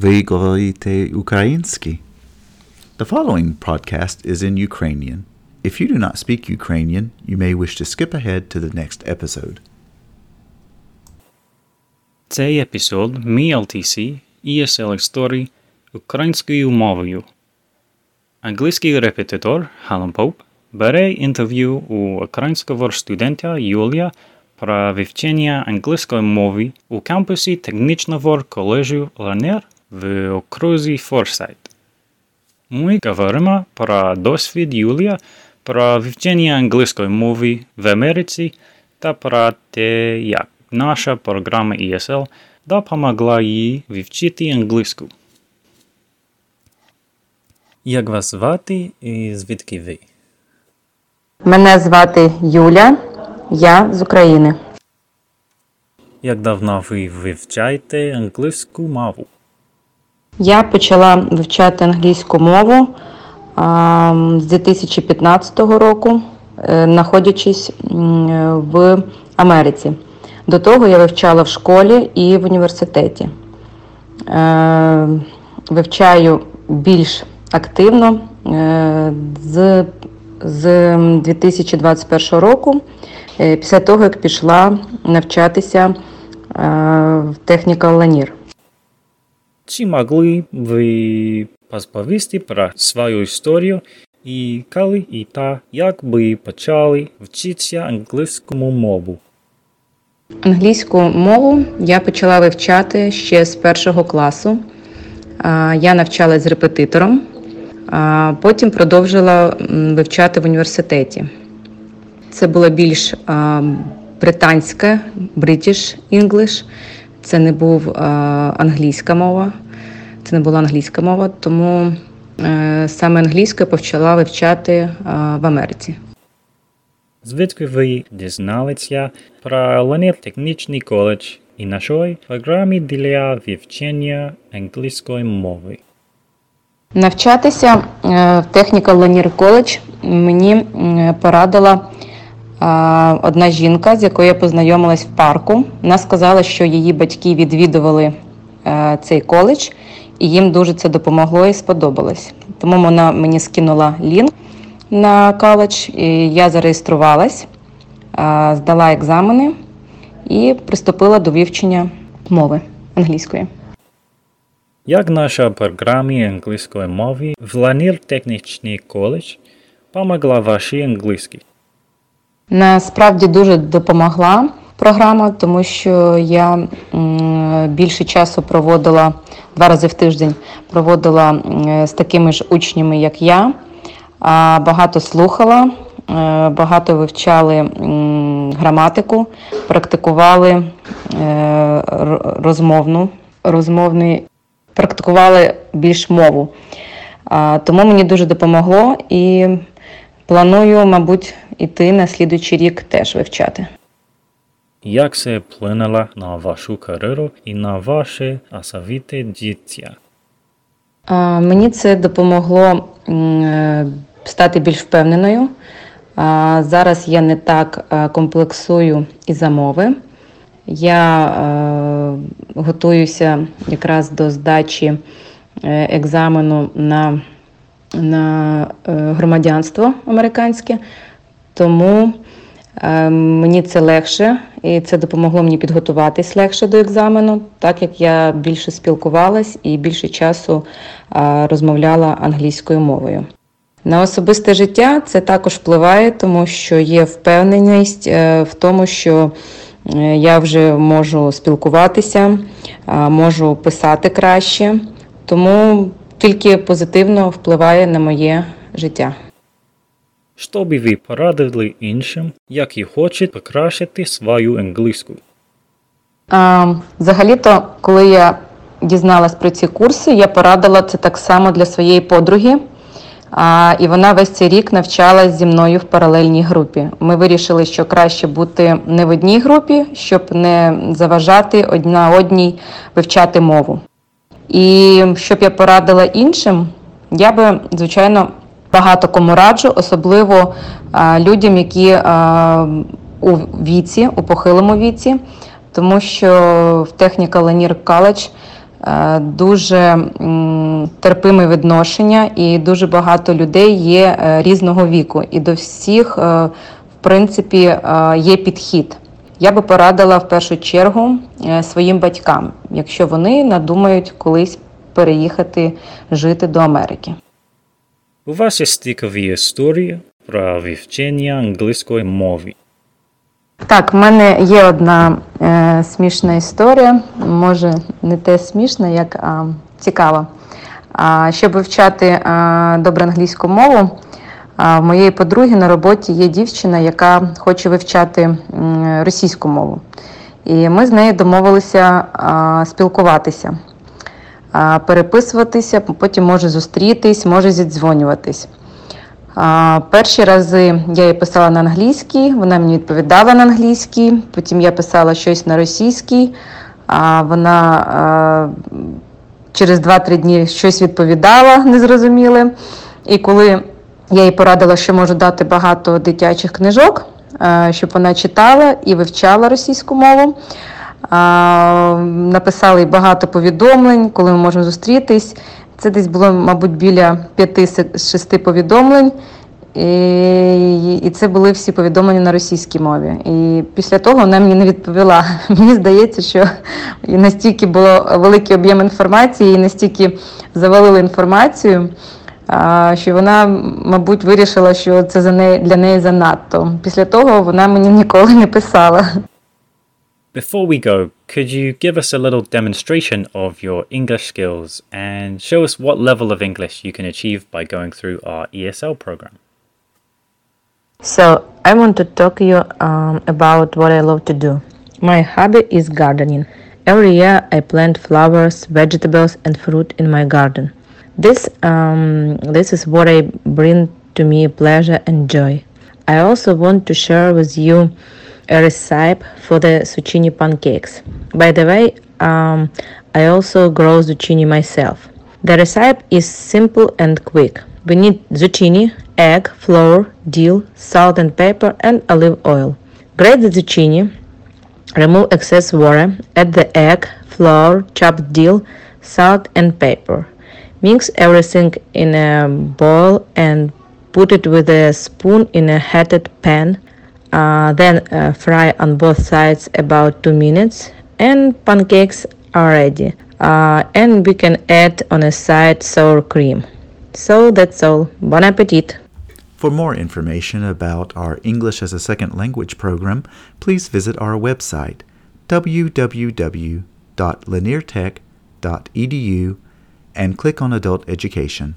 Ви говорите українськи? The following podcast is in Ukrainian. If you do not speak Ukrainian, you may wish to skip ahead to the next episode. Цей епізод мій LTC ESL історії українською мовою. Англійський репетитор Галан Поп бере інтерв'ю у українського студента Юлія про вивчення англійської мови у кампусі технічного коледжу Ланер в окрузі Форсайт. Ми говоримо про досвід Юлія про вивчення англійської мови в Америці та про те, як наша програма ESL допомогла їй вивчити англійську. Як вас звати і звідки ви? Мене звати Юля, я з України. Як давно ви вивчаєте англійську мову? Я почала вивчати англійську мову з 2015 року, е, знаходячись в Америці. До того я вивчала в школі і в університеті. Е, Вивчаю більш активно е, з, з 2021 року, після того, як пішла навчатися в Technical Lanier. Чи могли ви розповісти про свою історію і коли і та як ви почали вчитися англійському мову? Англійську мову я почала вивчати ще з першого класу. Я навчалась з репетитором, потім продовжила вивчати в університеті. Це було більш британське, British English. Це не був англійська мова. Це не була англійська мова, тому е, саме англійську я почала вивчати в Америці. Звідки ви дізналися про Ланір технічний коледж і нашої програмі для вивчення англійської мови? Навчатися е, в Technical Lanier College мені порадила е, одна жінка, з якою я познайомилась в парку. Вона сказала, що її батьки відвідували е, цей коледж, і їм дуже це допомогло і сподобалось. Тому вона мені скинула лінк на коледж, і я зареєструвалась, е, здала екзамени і приступила до вивчення мови англійської. Як наша програма англійської мови в Ланір технічний коледж помогла вашій англійській? Насправді дуже допомогла програма, тому що я більше часу проводила два рази в тиждень, проводила з такими ж учнями, як я. Багато слухала, е, багато вивчали граматику, практикували е, розмовну, розмовний, практикували більш мову. Тому мені дуже допомогло і планую, мабуть, іти на слідуючий рік теж вивчати. Як це вплинуло на вашу кар'єру і на ваше особисте життя? А, Мені це допомогло е, стати більш впевненою. Зараз я не так е, комплексую із-за мови. Я е, готуюся якраз до здачі екзамену на, на громадянство американське, тому е, мені це легше, і це допомогло мені підготуватись легше до екзамену, так як я більше спілкувалась і більше часу е, розмовляла англійською мовою. На особисте життя це також впливає, тому що є впевненість е, в тому, що я вже можу спілкуватися, можу писати краще, тому тільки позитивно впливає на моє життя. Що би ви порадили іншим, які хочуть покращити свою англійську? Взагалі-то, коли я дізналась про ці курси, я порадила це так само для своєї подруги. І вона весь цей рік навчалась зі мною в паралельній групі. Ми вирішили, що краще бути не в одній групі, щоб не заважати одна одній вивчати мову. І щоб я порадила іншим, я би, звичайно, багато кому раджу, особливо а, людям, які а, у віці, у похилому віці, тому що в Technical Lanier College е, дуже терпиме відношення, і дуже багато людей є е, різного віку. І до всіх, е, в принципі, е, є підхід. Я би порадила в першу чергу е, своїм батькам, якщо вони надумають колись переїхати жити до Америки. У вас є стикові історії про вивчення англійської мови. Так, в мене є одна е, смішна історія. Може, не те смішна, як а, цікава. А, щоб вивчати а, добре англійську мову, а, в моєї подруги на роботі є дівчина, яка хоче вивчати російську мову. І ми з нею домовилися а, спілкуватися, переписуватися, потім може зустрітись, може зідзвонюватись. Перші рази я їй писала на англійській, вона мені відповідала на англійській, потім я писала щось на російській, вона через 2-3 дні щось відповідала незрозуміле. І коли я їй порадила, що можу дати багато дитячих книжок, щоб вона читала і вивчала російську мову. А, Написала багато повідомлень, коли ми можемо зустрітись. Це десь було, мабуть, біля 5-6 повідомлень. І, це були всі повідомлення на російській мові. І після того вона мені не відповіла. Мені здається, що настільки було великий об'єм інформації, і настільки завалили інформацію, що вона, мабуть, вирішила, що це для неї занадто. Після того вона мені ніколи не писала. Before we go, could you give us a little demonstration of your English skills and show us what level of English you can achieve by going through our ESL program? So I want to talk to you um, about what I love to do. My hobby is gardening. Every year I plant flowers, vegetables, and fruit in my garden. This um, this is what I bring to me pleasure and joy. I also want to share with you a recipe for the zucchini pancakes. By the way, um, I also grow zucchini myself. The recipe is simple and quick. We need zucchini, egg, flour, dill, salt and pepper, and olive oil. Grate the zucchini, remove excess water, add the egg, flour, chopped dill, salt, and pepper. Mix everything in a bowl and put it with a spoon in a heated pan. Uh, then uh, fry on both sides about two minutes, and pancakes are ready. Uh, and we can add on a side sour cream. So that's all. Bon appetit! For more information about our English as a Second Language program, please visit our website www.lineartech.edu and click on Adult Education.